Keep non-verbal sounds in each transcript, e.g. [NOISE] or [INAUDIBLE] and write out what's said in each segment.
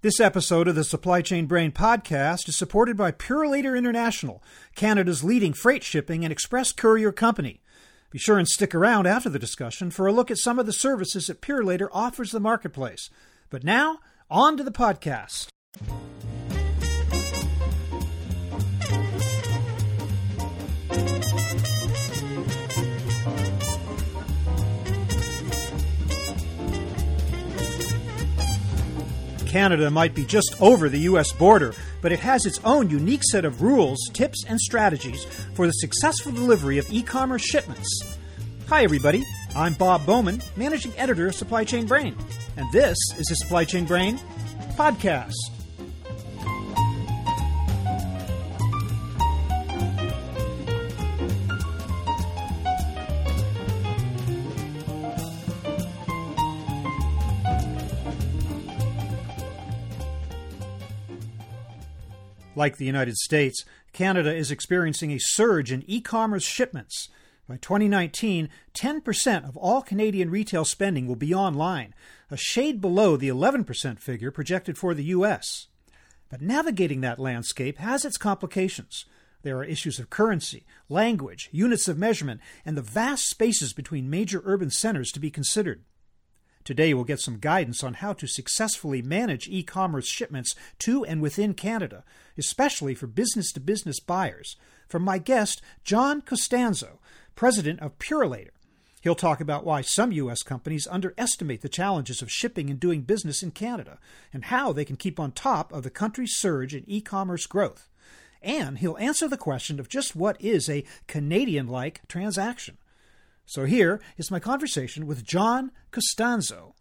This episode of the Supply Chain Brain podcast is supported by Purolator International, Canada's leading freight shipping and express courier company. Be sure and stick around after the discussion for a look at some of the services that Purolator offers the marketplace. But now, on to the podcast. Canada might be just over the U.S. border, but it has its own unique set of rules, tips, and strategies for the successful delivery of e commerce shipments. Hi, everybody. I'm Bob Bowman, Managing Editor of Supply Chain Brain, and this is the Supply Chain Brain podcast. Like the United States, Canada is experiencing a surge in e commerce shipments. By 2019, 10% of all Canadian retail spending will be online, a shade below the 11% figure projected for the U.S. But navigating that landscape has its complications. There are issues of currency, language, units of measurement, and the vast spaces between major urban centers to be considered. Today, we'll get some guidance on how to successfully manage e commerce shipments to and within Canada, especially for business to business buyers, from my guest, John Costanzo, president of Purolator. He'll talk about why some U.S. companies underestimate the challenges of shipping and doing business in Canada, and how they can keep on top of the country's surge in e commerce growth. And he'll answer the question of just what is a Canadian like transaction. So here is my conversation with John Costanzo.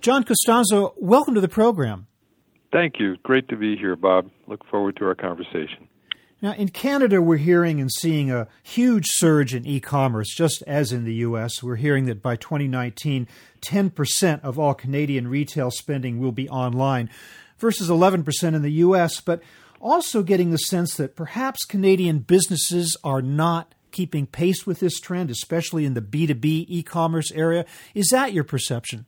John Costanzo, welcome to the program. Thank you. Great to be here, Bob. Look forward to our conversation. Now, in Canada, we're hearing and seeing a huge surge in e commerce, just as in the U.S. We're hearing that by 2019, 10% of all Canadian retail spending will be online versus 11% in the U.S., but also getting the sense that perhaps Canadian businesses are not keeping pace with this trend, especially in the B2B e commerce area. Is that your perception?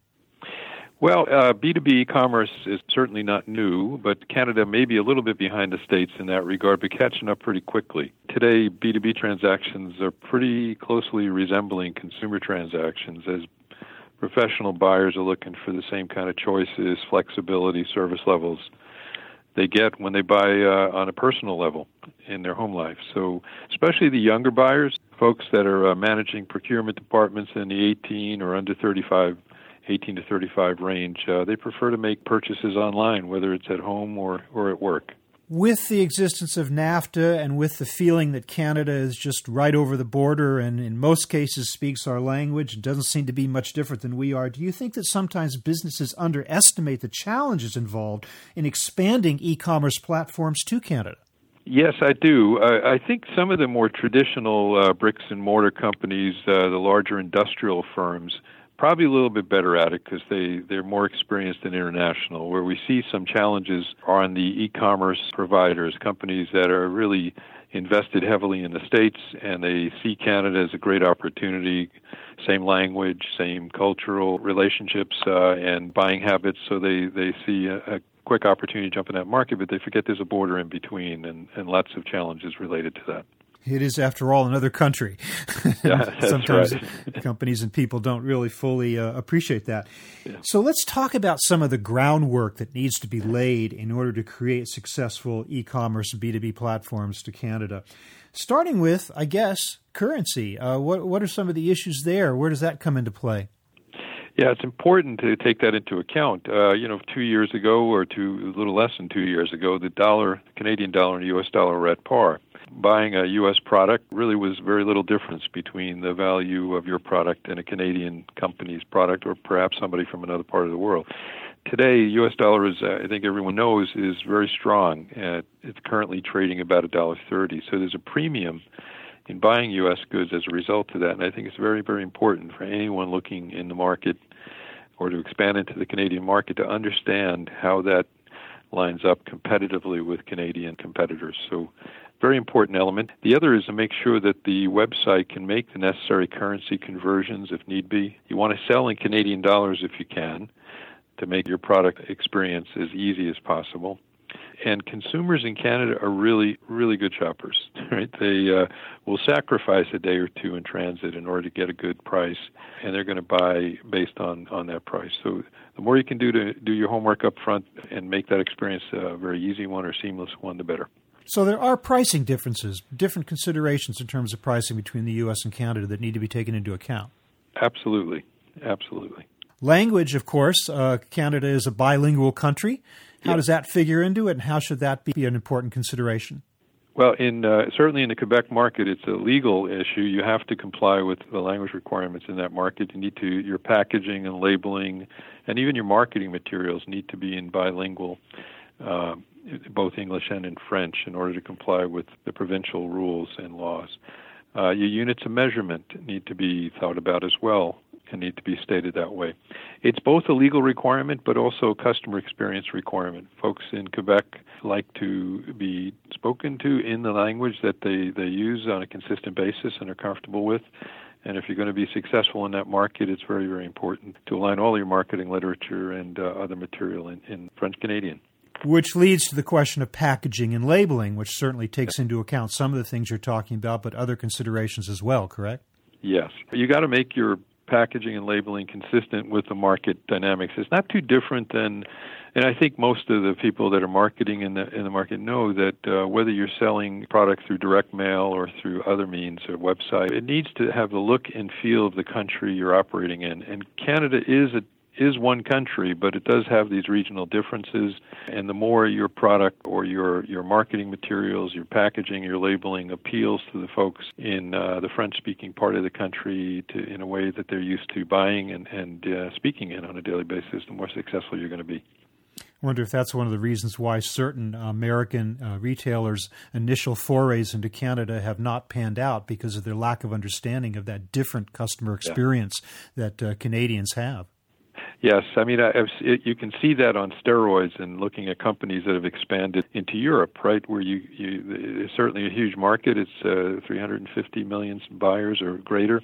Well, uh, B2B e-commerce is certainly not new, but Canada may be a little bit behind the States in that regard, but catching up pretty quickly. Today, B2B transactions are pretty closely resembling consumer transactions as professional buyers are looking for the same kind of choices, flexibility, service levels they get when they buy uh, on a personal level in their home life. So, especially the younger buyers, folks that are uh, managing procurement departments in the 18 or under 35 18 to 35 range, uh, they prefer to make purchases online, whether it's at home or, or at work. With the existence of NAFTA and with the feeling that Canada is just right over the border and in most cases speaks our language and doesn't seem to be much different than we are, do you think that sometimes businesses underestimate the challenges involved in expanding e commerce platforms to Canada? Yes, I do. I, I think some of the more traditional uh, bricks and mortar companies, uh, the larger industrial firms, probably a little bit better at it because they, they're more experienced in international. Where we see some challenges are on the e commerce providers, companies that are really invested heavily in the States and they see Canada as a great opportunity. Same language, same cultural relationships, uh, and buying habits. So they, they see a, a quick opportunity to jump in that market, but they forget there's a border in between and, and lots of challenges related to that. It is, after all, another country. [LAUGHS] Yeah, Sometimes companies and people don't really fully uh, appreciate that. Yeah. So let's talk about some of the groundwork that needs to be laid in order to create successful e commerce B2B platforms to Canada. Starting with, I guess, currency. Uh, what, what are some of the issues there? Where does that come into play? Yeah, it's important to take that into account. Uh, you know, two years ago, or two, a little less than two years ago, the dollar, Canadian dollar, and the U.S. dollar were at par buying a U.S. product really was very little difference between the value of your product and a Canadian company's product, or perhaps somebody from another part of the world. Today, U.S. dollar is, uh, I think everyone knows, is very strong. It's currently trading about a dollar thirty. So there's a premium in buying U.S. goods as a result of that. And I think it's very, very important for anyone looking in the market or to expand into the Canadian market to understand how that lines up competitively with Canadian competitors. So, very important element. The other is to make sure that the website can make the necessary currency conversions if need be. You want to sell in Canadian dollars if you can to make your product experience as easy as possible and consumers in Canada are really, really good shoppers. [LAUGHS] Right? They uh, will sacrifice a day or two in transit in order to get a good price, and they're going to buy based on on that price. So the more you can do to do your homework up front and make that experience a very easy one or seamless one, the better. So there are pricing differences, different considerations in terms of pricing between the U.S. and Canada that need to be taken into account. Absolutely, absolutely. Language, of course, uh, Canada is a bilingual country. How does that figure into it, and how should that be an important consideration? Well, in uh, certainly in the Quebec market, it's a legal issue. You have to comply with the language requirements in that market. You need to your packaging and labeling, and even your marketing materials need to be in bilingual, uh, both English and in French, in order to comply with the provincial rules and laws. Uh, your units of measurement need to be thought about as well and need to be stated that way. It's both a legal requirement but also a customer experience requirement. Folks in Quebec like to be spoken to in the language that they, they use on a consistent basis and are comfortable with. And if you're going to be successful in that market, it's very, very important to align all your marketing literature and uh, other material in, in French Canadian. Which leads to the question of packaging and labeling, which certainly takes into account some of the things you're talking about, but other considerations as well, correct? Yes. You got to make your packaging and labeling consistent with the market dynamics. It's not too different than, and I think most of the people that are marketing in the in the market know that uh, whether you're selling product through direct mail or through other means or website, it needs to have the look and feel of the country you're operating in. And Canada is a is one country, but it does have these regional differences. And the more your product or your, your marketing materials, your packaging, your labeling appeals to the folks in uh, the French speaking part of the country to, in a way that they're used to buying and, and uh, speaking in on a daily basis, the more successful you're going to be. I wonder if that's one of the reasons why certain American uh, retailers' initial forays into Canada have not panned out because of their lack of understanding of that different customer experience yeah. that uh, Canadians have. Yes, I mean, I, it, you can see that on steroids and looking at companies that have expanded into Europe, right? Where you, you it's certainly a huge market. It's uh, 350 million buyers or greater,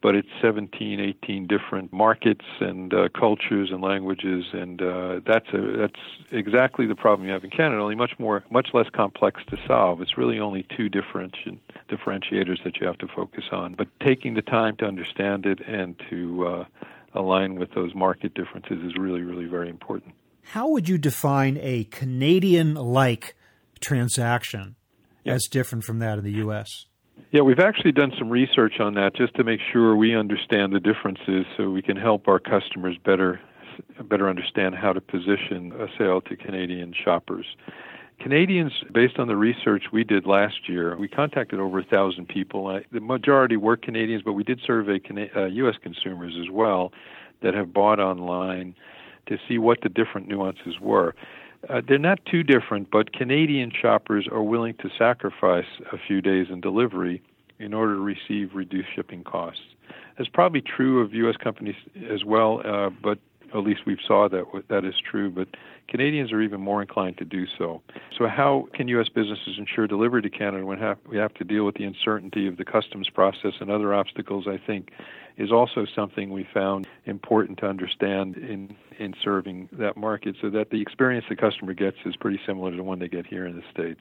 but it's 17, 18 different markets and uh, cultures and languages, and uh, that's a, that's exactly the problem you have in Canada. Only much more, much less complex to solve. It's really only two differenti- differentiators that you have to focus on. But taking the time to understand it and to uh, align with those market differences is really, really very important. How would you define a Canadian like transaction yeah. as different from that in the U.S.? Yeah, we've actually done some research on that just to make sure we understand the differences so we can help our customers better better understand how to position a sale to Canadian shoppers. Canadians, based on the research we did last year, we contacted over a thousand people. the majority were Canadians, but we did survey uh, U.S. consumers as well that have bought online to see what the different nuances were. Uh, they're not too different, but Canadian shoppers are willing to sacrifice a few days in delivery in order to receive reduced shipping costs. That's probably true of U.S. companies as well, uh, but at least we've saw that that is true, but Canadians are even more inclined to do so. So, how can U.S. businesses ensure delivery to Canada when we have to deal with the uncertainty of the customs process and other obstacles? I think is also something we found important to understand in in serving that market, so that the experience the customer gets is pretty similar to the one they get here in the states.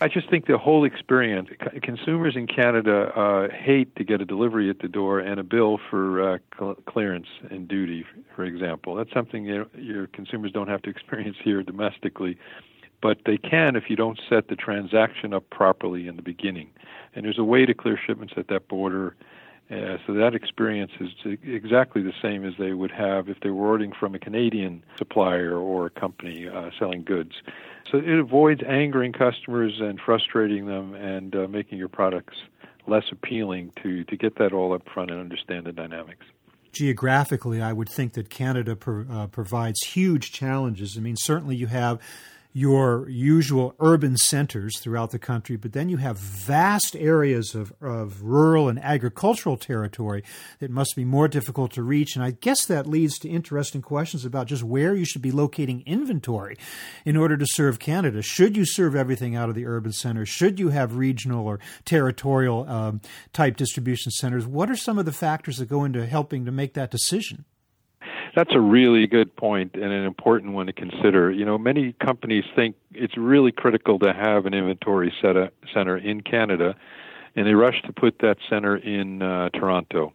I just think the whole experience, consumers in Canada uh, hate to get a delivery at the door and a bill for uh, cl- clearance and duty, for example. That's something you know, your consumers don't have to [LAUGHS] experience here domestically, but they can if you don't set the transaction up properly in the beginning. And there's a way to clear shipments at that border. Uh, so that experience is exactly the same as they would have if they were ordering from a Canadian supplier or a company uh, selling goods. So it avoids angering customers and frustrating them and uh, making your products less appealing to, to get that all up front and understand the dynamics. Geographically, I would think that Canada pro, uh, provides huge challenges. I mean, certainly you have your usual urban centers throughout the country, but then you have vast areas of, of rural and agricultural territory that must be more difficult to reach. And I guess that leads to interesting questions about just where you should be locating inventory in order to serve Canada. Should you serve everything out of the urban centers? Should you have regional or territorial um, type distribution centers? What are some of the factors that go into helping to make that decision? That's a really good point and an important one to consider. You know, many companies think it's really critical to have an inventory center in Canada, and they rush to put that center in uh, Toronto.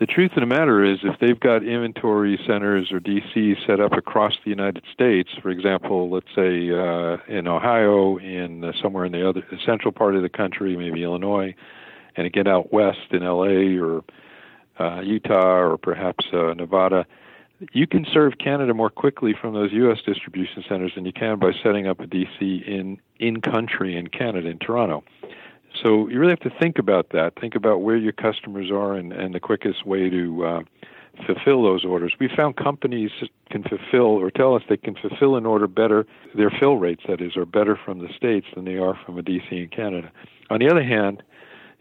The truth of the matter is, if they've got inventory centers or DCs set up across the United States, for example, let's say uh, in Ohio, in uh, somewhere in the other the central part of the country, maybe Illinois, and again out west in LA or uh, Utah or perhaps uh, Nevada, you can serve Canada more quickly from those U.S. distribution centers than you can by setting up a DC in in country in Canada in Toronto. So you really have to think about that. Think about where your customers are and, and the quickest way to uh, fulfill those orders. We found companies can fulfill or tell us they can fulfill an order better. Their fill rates, that is, are better from the states than they are from a DC in Canada. On the other hand,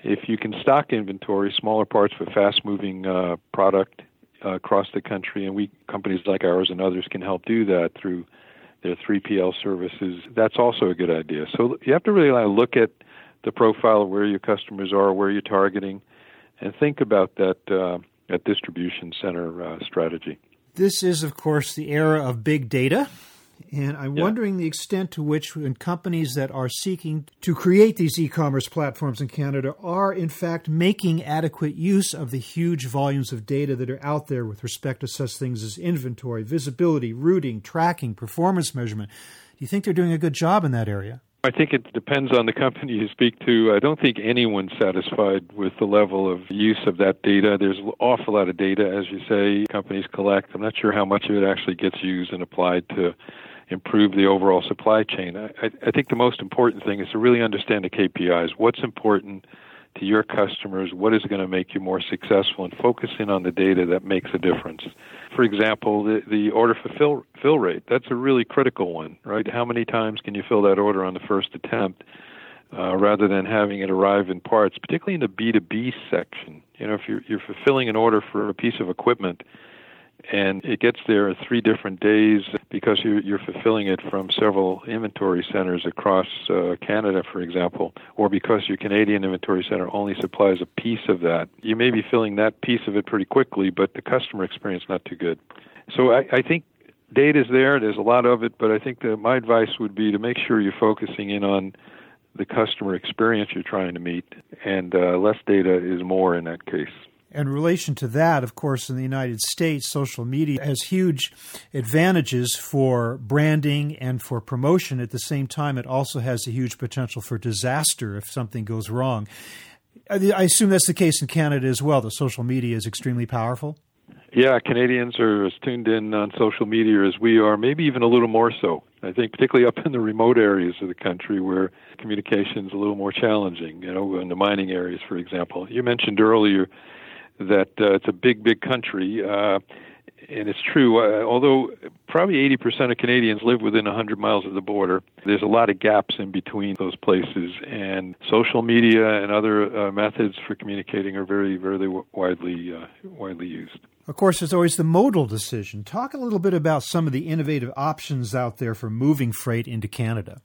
if you can stock inventory, smaller parts for fast-moving uh, product uh, across the country, and we companies like ours and others can help do that through their 3PL services. That's also a good idea. So you have to really look at the profile of where your customers are, where you're targeting, and think about that uh, distribution center uh, strategy. This is, of course, the era of big data. And I'm yeah. wondering the extent to which when companies that are seeking to create these e commerce platforms in Canada are, in fact, making adequate use of the huge volumes of data that are out there with respect to such things as inventory, visibility, routing, tracking, performance measurement. Do you think they're doing a good job in that area? I think it depends on the company you speak to. I don't think anyone's satisfied with the level of use of that data. There's an awful lot of data, as you say, companies collect. I'm not sure how much of it actually gets used and applied to improve the overall supply chain. I, I think the most important thing is to really understand the KPIs. What's important to your customers? What is going to make you more successful? And focusing on the data that makes a difference. For example, the, the order fulfill fill rate. That's a really critical one, right? How many times can you fill that order on the first attempt? Uh, rather than having it arrive in parts, particularly in the B2B section. You know, if you're, you're fulfilling an order for a piece of equipment, and it gets there three different days because you're, you're fulfilling it from several inventory centers across uh, Canada, for example, or because your Canadian inventory center only supplies a piece of that. You may be filling that piece of it pretty quickly, but the customer experience not too good. So I, I think data is there. There's a lot of it, but I think that my advice would be to make sure you're focusing in on the customer experience you're trying to meet, and uh, less data is more in that case. In relation to that, of course, in the United States, social media has huge advantages for branding and for promotion. At the same time, it also has a huge potential for disaster if something goes wrong. I assume that's the case in Canada as well, that social media is extremely powerful. Yeah, Canadians are as tuned in on social media as we are, maybe even a little more so. I think particularly up in the remote areas of the country where communication is a little more challenging, you know, in the mining areas, for example. You mentioned earlier that uh, it's a big, big country. Uh, and it's true, uh, although probably 80% of Canadians live within 100 miles of the border, there's a lot of gaps in between those places. And social media and other uh, methods for communicating are very, very widely, uh, widely used. Of course, there's always the modal decision. Talk a little bit about some of the innovative options out there for moving freight into Canada.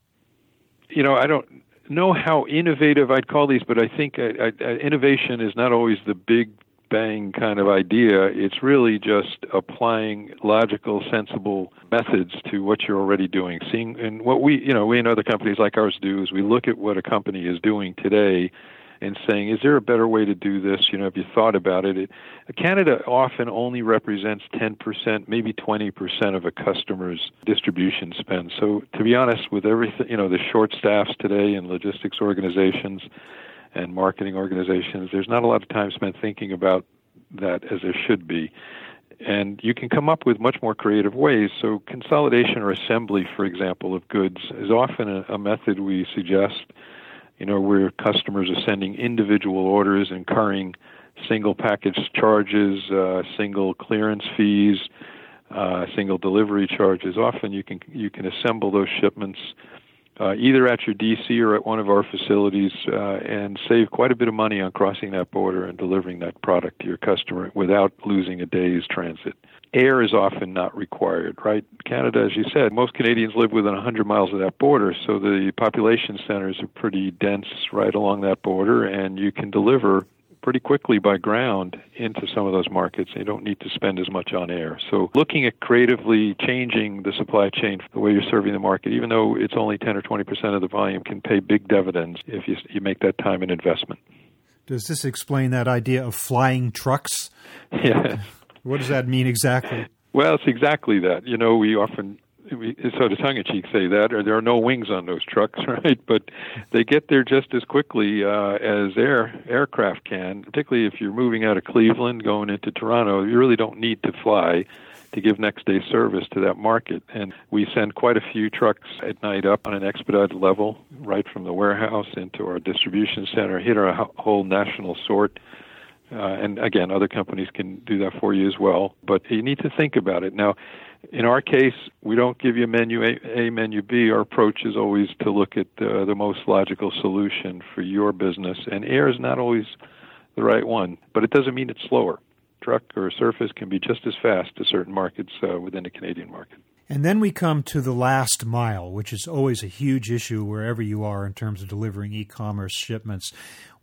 You know, I don't know how innovative I'd call these, but I think uh, uh, innovation is not always the big bang kind of idea. It's really just applying logical, sensible methods to what you're already doing. Seeing and what we, you know, we and other companies like ours do is we look at what a company is doing today and saying, is there a better way to do this? You know, have you thought about it? it Canada often only represents 10%, maybe 20% of a customer's distribution spend. So, to be honest, with everything, you know, the short staffs today in logistics organizations, and marketing organizations, there's not a lot of time spent thinking about that as there should be. And you can come up with much more creative ways. So, consolidation or assembly, for example, of goods is often a, a method we suggest, you know, where customers are sending individual orders, incurring single package charges, uh, single clearance fees, uh, single delivery charges. Often you can you can assemble those shipments uh, either at your DC or at one of our facilities uh, and save quite a bit of money on crossing that border and delivering that product to your customer without losing a day's transit. Air is often not required, right? Canada, as you said, most Canadians live within 100 miles of that border, so the population centers are pretty dense right along that border, and you can deliver pretty quickly by ground into some of those markets. You don't need to spend as much on air. So looking at creatively changing the supply chain, the way you're serving the market, even though it's only 10 or 20 percent of the volume, can pay big dividends if you, you make that time and investment. Does this explain that idea of flying trucks? [LAUGHS] Yeah. What does that mean exactly? Well, it's exactly that. You know, we often sort of tongue in cheek say that, or there are no wings on those trucks, [LAUGHS] right? But they get there just as quickly uh, as air aircraft can. Particularly if you're moving out of Cleveland going into Toronto, you really don't need to fly to give next day service to that market. And we send quite a few trucks at night up on an expedited level, right from the warehouse into our distribution center, hit our whole national sort. Uh, and again, other companies can do that for you as well. But you need to think about it. Now, in our case, we don't give you menu A, a menu B. Our approach is always to look at uh, the most logical solution for your business, and air is not always the right one, but it doesn't mean it's slower. Truck or surface can be just as fast to certain markets uh, within the Canadian market. And then we come to the last mile, which is always a huge issue wherever you are in terms of delivering e commerce shipments.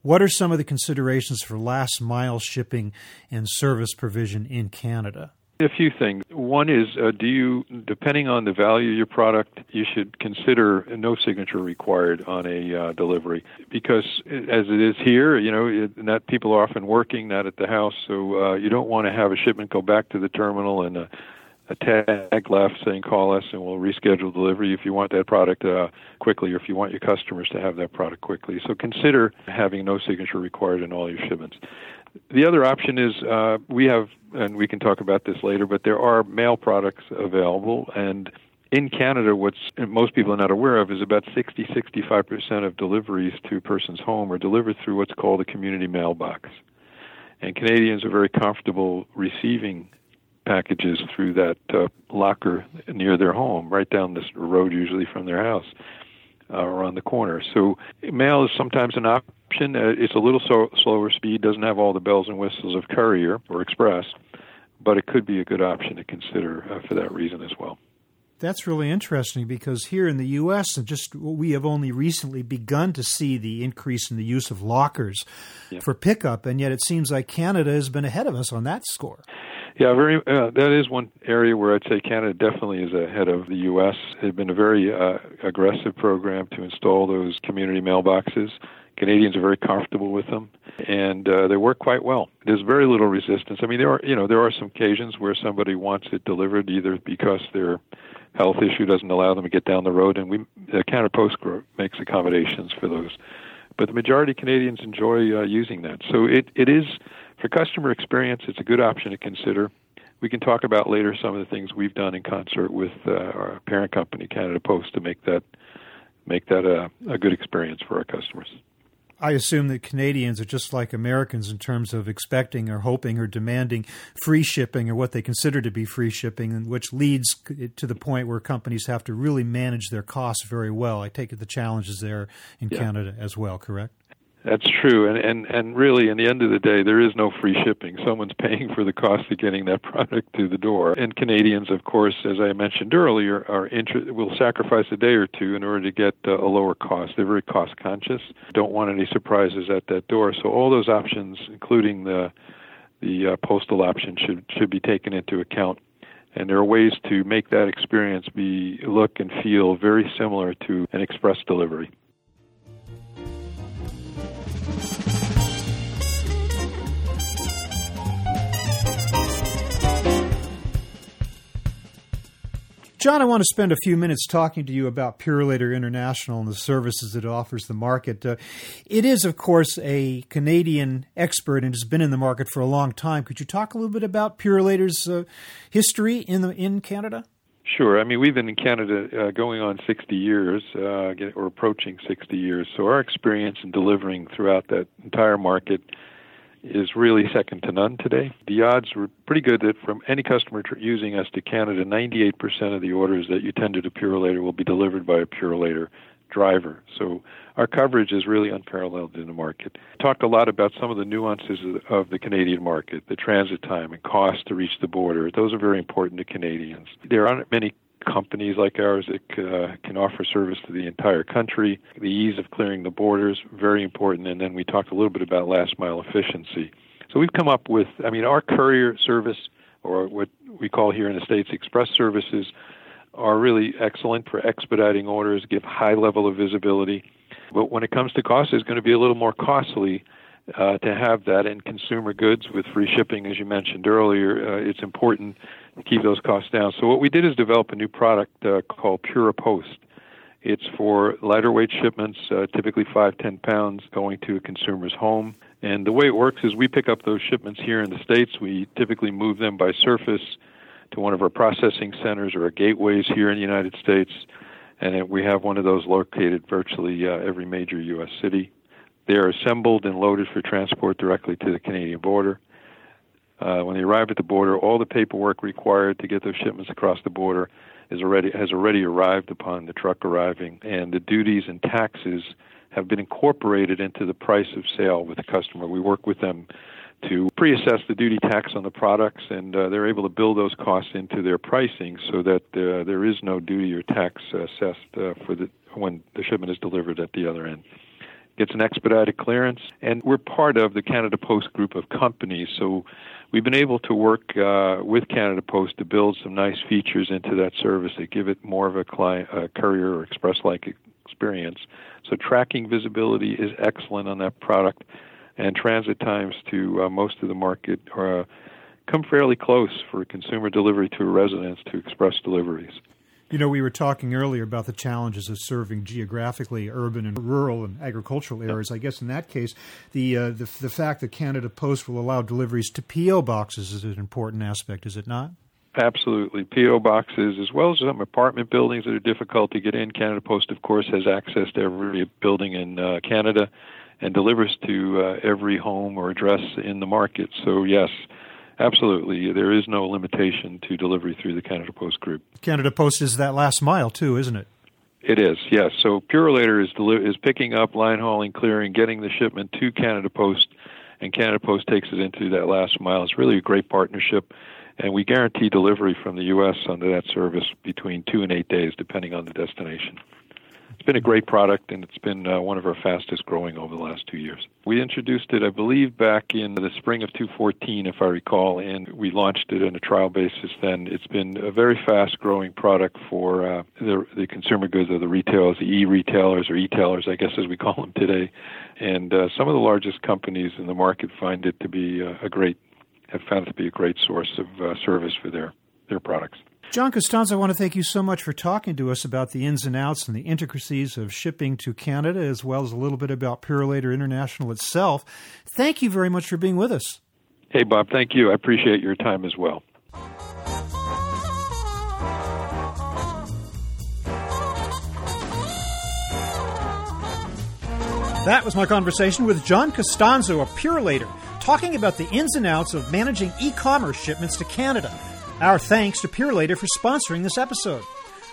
What are some of the considerations for last mile shipping and service provision in Canada? A few things. One is, uh, do you, depending on the value of your product, you should consider no signature required on a uh, delivery because, as it is here, you know, it, not people are often working, not at the house, so uh, you don't want to have a shipment go back to the terminal and a, a tag left saying call us and we'll reschedule delivery if you want that product uh, quickly or if you want your customers to have that product quickly. So consider having no signature required in all your shipments. The other option is uh, we have, and we can talk about this later, but there are mail products available. And in Canada, what most people are not aware of is about 60 65% of deliveries to a person's home are delivered through what's called a community mailbox. And Canadians are very comfortable receiving packages through that uh, locker near their home, right down this road, usually from their house uh, or on the corner. So mail is sometimes an option option. Uh, it's a little so, slower speed, doesn't have all the bells and whistles of courier or express, but it could be a good option to consider uh, for that reason as well. That's really interesting because here in the U.S., and just we have only recently begun to see the increase in the use of lockers yeah. for pickup, and yet it seems like Canada has been ahead of us on that score. Yeah, very. Uh, that is one area where I'd say Canada definitely is ahead of the U.S. It's been a very uh, aggressive program to install those community mailboxes. Canadians are very comfortable with them, and uh, they work quite well. There's very little resistance. I mean, there are you know there are some occasions where somebody wants it delivered either because their health issue doesn't allow them to get down the road, and we uh, Canada Post Group makes accommodations for those. But the majority of Canadians enjoy uh, using that. So it it is for customer experience. It's a good option to consider. We can talk about later some of the things we've done in concert with uh, our parent company, Canada Post, to make that make that a, a good experience for our customers. I assume that Canadians are just like Americans in terms of expecting or hoping or demanding free shipping or what they consider to be free shipping, which leads to the point where companies have to really manage their costs very well. I take it the challenge is there in yeah. Canada as well, correct? That's true, and and and really, in the end of the day, there is no free shipping. Someone's [LAUGHS] paying for the cost of getting that product to the door. And Canadians, of course, as I mentioned earlier, are inter- will sacrifice a day or two in order to get uh, a lower cost. They're very cost conscious. Don't want any surprises at that door. So all those options, including the the uh, postal option, should should be taken into account. And there are ways to make that experience be look and feel very similar to an express delivery. John, I want to spend a few minutes talking to you about Purolator International and the services it offers the market. Uh, it is, of course, a Canadian expert and has been in the market for a long time. Could you talk a little bit about Purolator's uh, history in the, in Canada? Sure. I mean, we've been in Canada uh, going on 60 years, uh, or approaching 60 years. So our experience in delivering throughout that entire market is really second to none today. The odds were pretty good that from any customer using us to Canada, 98% of the orders that you tender to Purolator will be delivered by a Purolator driver. So our coverage is really unparalleled in the market. Talked a lot about some of the nuances of the Canadian market, the transit time and cost to reach the border. Those are very important to Canadians. There aren't many companies like ours that uh, can offer service to the entire country. The ease of clearing the borders, very important. And then we talked a little bit about last mile efficiency. So we've come up with, I mean, our courier service, or what we call here in the States express services, are really excellent for expediting orders, give high level of visibility. But when it comes to cost, it's going to be a little more costly uh, to have that in consumer goods with free shipping, as you mentioned earlier. Uh, it's important to keep those costs down. So what we did is develop a new product uh, called PuroPost. It's for lighter weight shipments, uh, typically five, ten pounds, going to a consumer's home. And the way it works is we pick up those shipments here in the States. We typically move them by surface to one of our processing centers or our gateways here in the United States. And we have one of those located virtually uh, every major U.S. city. They are assembled and loaded for transport directly to the Canadian border. Uh, when they arrive at the border, all the paperwork required to get those shipments across the border is already has already arrived upon the truck arriving, and the duties and taxes have been incorporated into the price of sale with the customer. We work with them to pre-assess the duty tax on the products, and uh, they're able to build those costs into their pricing so that uh, there is no duty or tax assessed uh, for the when the shipment is delivered at the other end gets an expedited clearance. And we're part of the Canada Post group of companies, so we've been able to work uh, with Canada Post to build some nice features into that service that give it more of a client, uh, courier or express-like experience. So tracking visibility is excellent on that product, and transit times to uh, most of the market are, uh, come fairly close for consumer delivery to residents to express deliveries. You know, we were talking earlier about the challenges of serving geographically urban and rural and agricultural areas. I guess in that case, the, uh, the the fact that Canada Post will allow deliveries to PO boxes is an important aspect, is it not? Absolutely. PO boxes, as well as some apartment buildings that are difficult to get in. Canada Post, of course, has access to every building in uh, Canada and delivers to uh, every home or address in the market. So, yes, Absolutely. There is no limitation to delivery through the Canada Post Group. Canada Post is that last mile, too, isn't it? It is, yes. So Purolator is, deli- is picking up, line hauling, clearing, getting the shipment to Canada Post, and Canada Post takes it into that last mile. It's really a great partnership, and we guarantee delivery from the U.S. under that service between two and eight days, depending on the destination. It's been a great product, and it's been uh, one of our fastest growing over the last two years. We introduced it, I believe, back in the spring of 2014, if I recall, and we launched it on a trial basis. Then it's been a very fast growing product for uh, the, the consumer goods or the retailers, the e-retailers or e-tailers, I guess as we call them today. And uh, some of the largest companies in the market find it to be a great, have found it to be a great source of uh, service for their their products. John Costanzo, I want to thank you so much for talking to us about the ins and outs and the intricacies of shipping to Canada, as well as a little bit about Purolator International itself. Thank you very much for being with us. Hey, Bob, thank you. I appreciate your time as well. That was my conversation with John Costanzo of Purolator, talking about the ins and outs of managing e commerce shipments to Canada. Our thanks to Purolator for sponsoring this episode.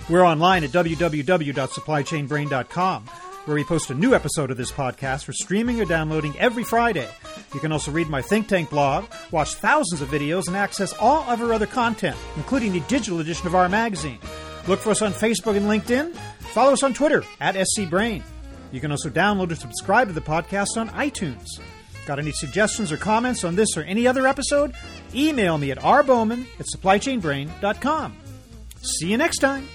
We're online at www.supplychainbrain.com, where we post a new episode of this podcast for streaming or downloading every Friday. You can also read my think tank blog, watch thousands of videos, and access all of our other content, including the digital edition of our magazine. Look for us on Facebook and LinkedIn. Follow us on Twitter at scbrain. You can also download or subscribe to the podcast on iTunes. Got any suggestions or comments on this or any other episode? Email me at rbowman at supplychainbrain.com. See you next time.